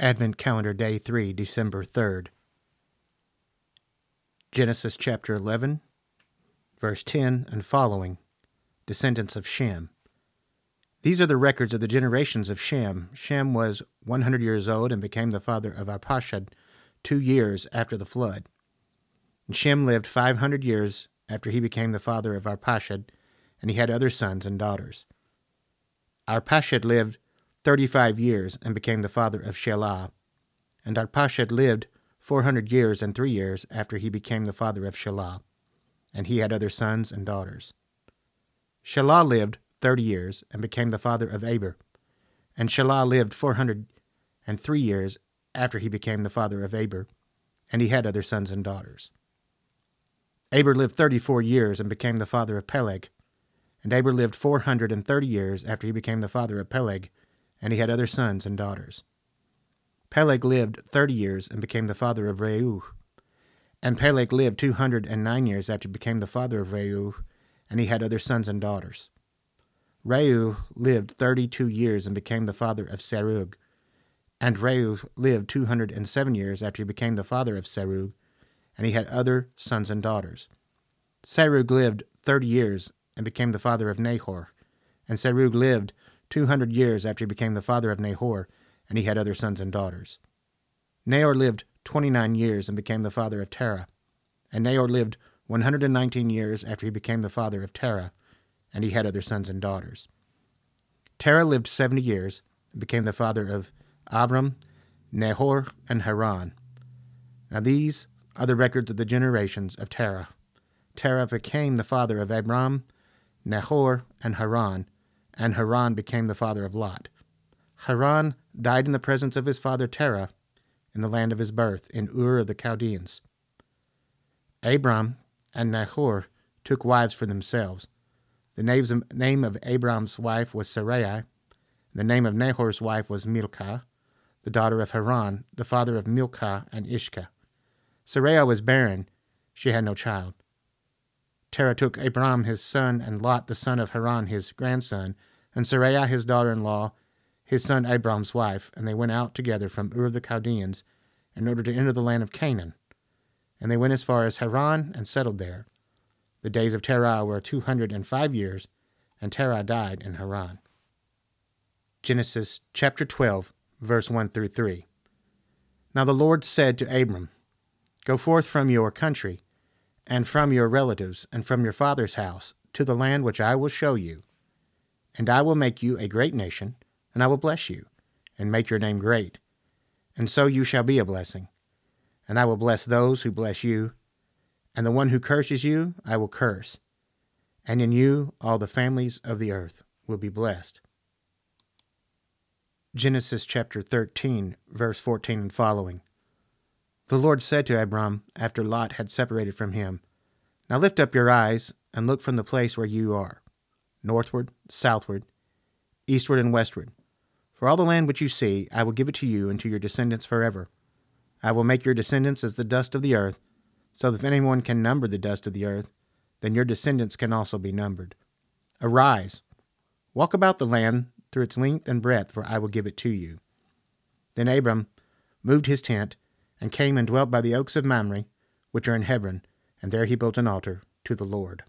Advent Calendar Day 3, December 3rd. Genesis chapter 11, verse 10 and following. Descendants of Shem. These are the records of the generations of Shem. Shem was 100 years old and became the father of Arpachshad two years after the flood. And Shem lived 500 years after he became the father of Arpachshad, and he had other sons and daughters. Arpachshad lived 35 years and became the father of Shelah. And Arpachshad lived 400 years and three years after he became the father of Shelah, and he had other sons and daughters. Shelah lived 30 years and became the father of Eber. And Shelah lived 403 years after he became the father of Eber, and he had other sons and daughters. Eber lived 34 years and became the father of Peleg. And Eber lived 430 years after he became the father of Peleg, and he had other sons and daughters. Peleg lived 30 years and became the father of Reu. And Peleg lived 209 years after he became the father of Reu, and he had other sons and daughters. Reu lived 32 years and became the father of Serug. And Reu lived 207 years after he became the father of Serug, and he had other sons and daughters. Serug lived 30 years and became the father of Nahor. And Serug lived 200 years after he became the father of Nahor, and he had other sons and daughters. Nahor lived 29 years and became the father of Terah. And Nahor lived 119 years after he became the father of Terah, and he had other sons and daughters. Terah lived 70 years and became the father of Abram, Nahor, and Haran. Now these are the records of the generations of Terah. Terah became the father of Abram, Nahor, and Haran, and Haran became the father of Lot. Haran died in the presence of his father Terah in the land of his birth, in Ur of the Chaldeans. Abram and Nahor took wives for themselves. The name of Abram's wife was Sarai. The name of Nahor's wife was Milcah, the daughter of Haran, the father of Milcah and Ishcah. Sarai was barren, she had no child. Terah took Abram his son, and Lot the son of Haran his grandson, and Sarai his daughter in law, his son Abram's wife, and they went out together from Ur of the Chaldeans in order to enter the land of Canaan. And they went as far as Haran and settled there. The days of Terah were two hundred and five years, and Terah died in Haran. Genesis chapter 12, verse 1 through 3. Now the Lord said to Abram, Go forth from your country and from your relatives, and from your father's house, to the land which I will show you. And I will make you a great nation, and I will bless you, and make your name great. And so you shall be a blessing. And I will bless those who bless you, and the one who curses you I will curse. And in you all the families of the earth will be blessed. Genesis chapter 13, verse 14 and following. The Lord said to Abram, after Lot had separated from him, Now lift up your eyes and look from the place where you are, northward, southward, eastward, and westward. For all the land which you see, I will give it to you and to your descendants forever. I will make your descendants as the dust of the earth, so that if anyone can number the dust of the earth, then your descendants can also be numbered. Arise, walk about the land through its length and breadth, for I will give it to you. Then Abram moved his tent and came and dwelt by the oaks of Mamre, which are in Hebron, and there he built an altar to the Lord.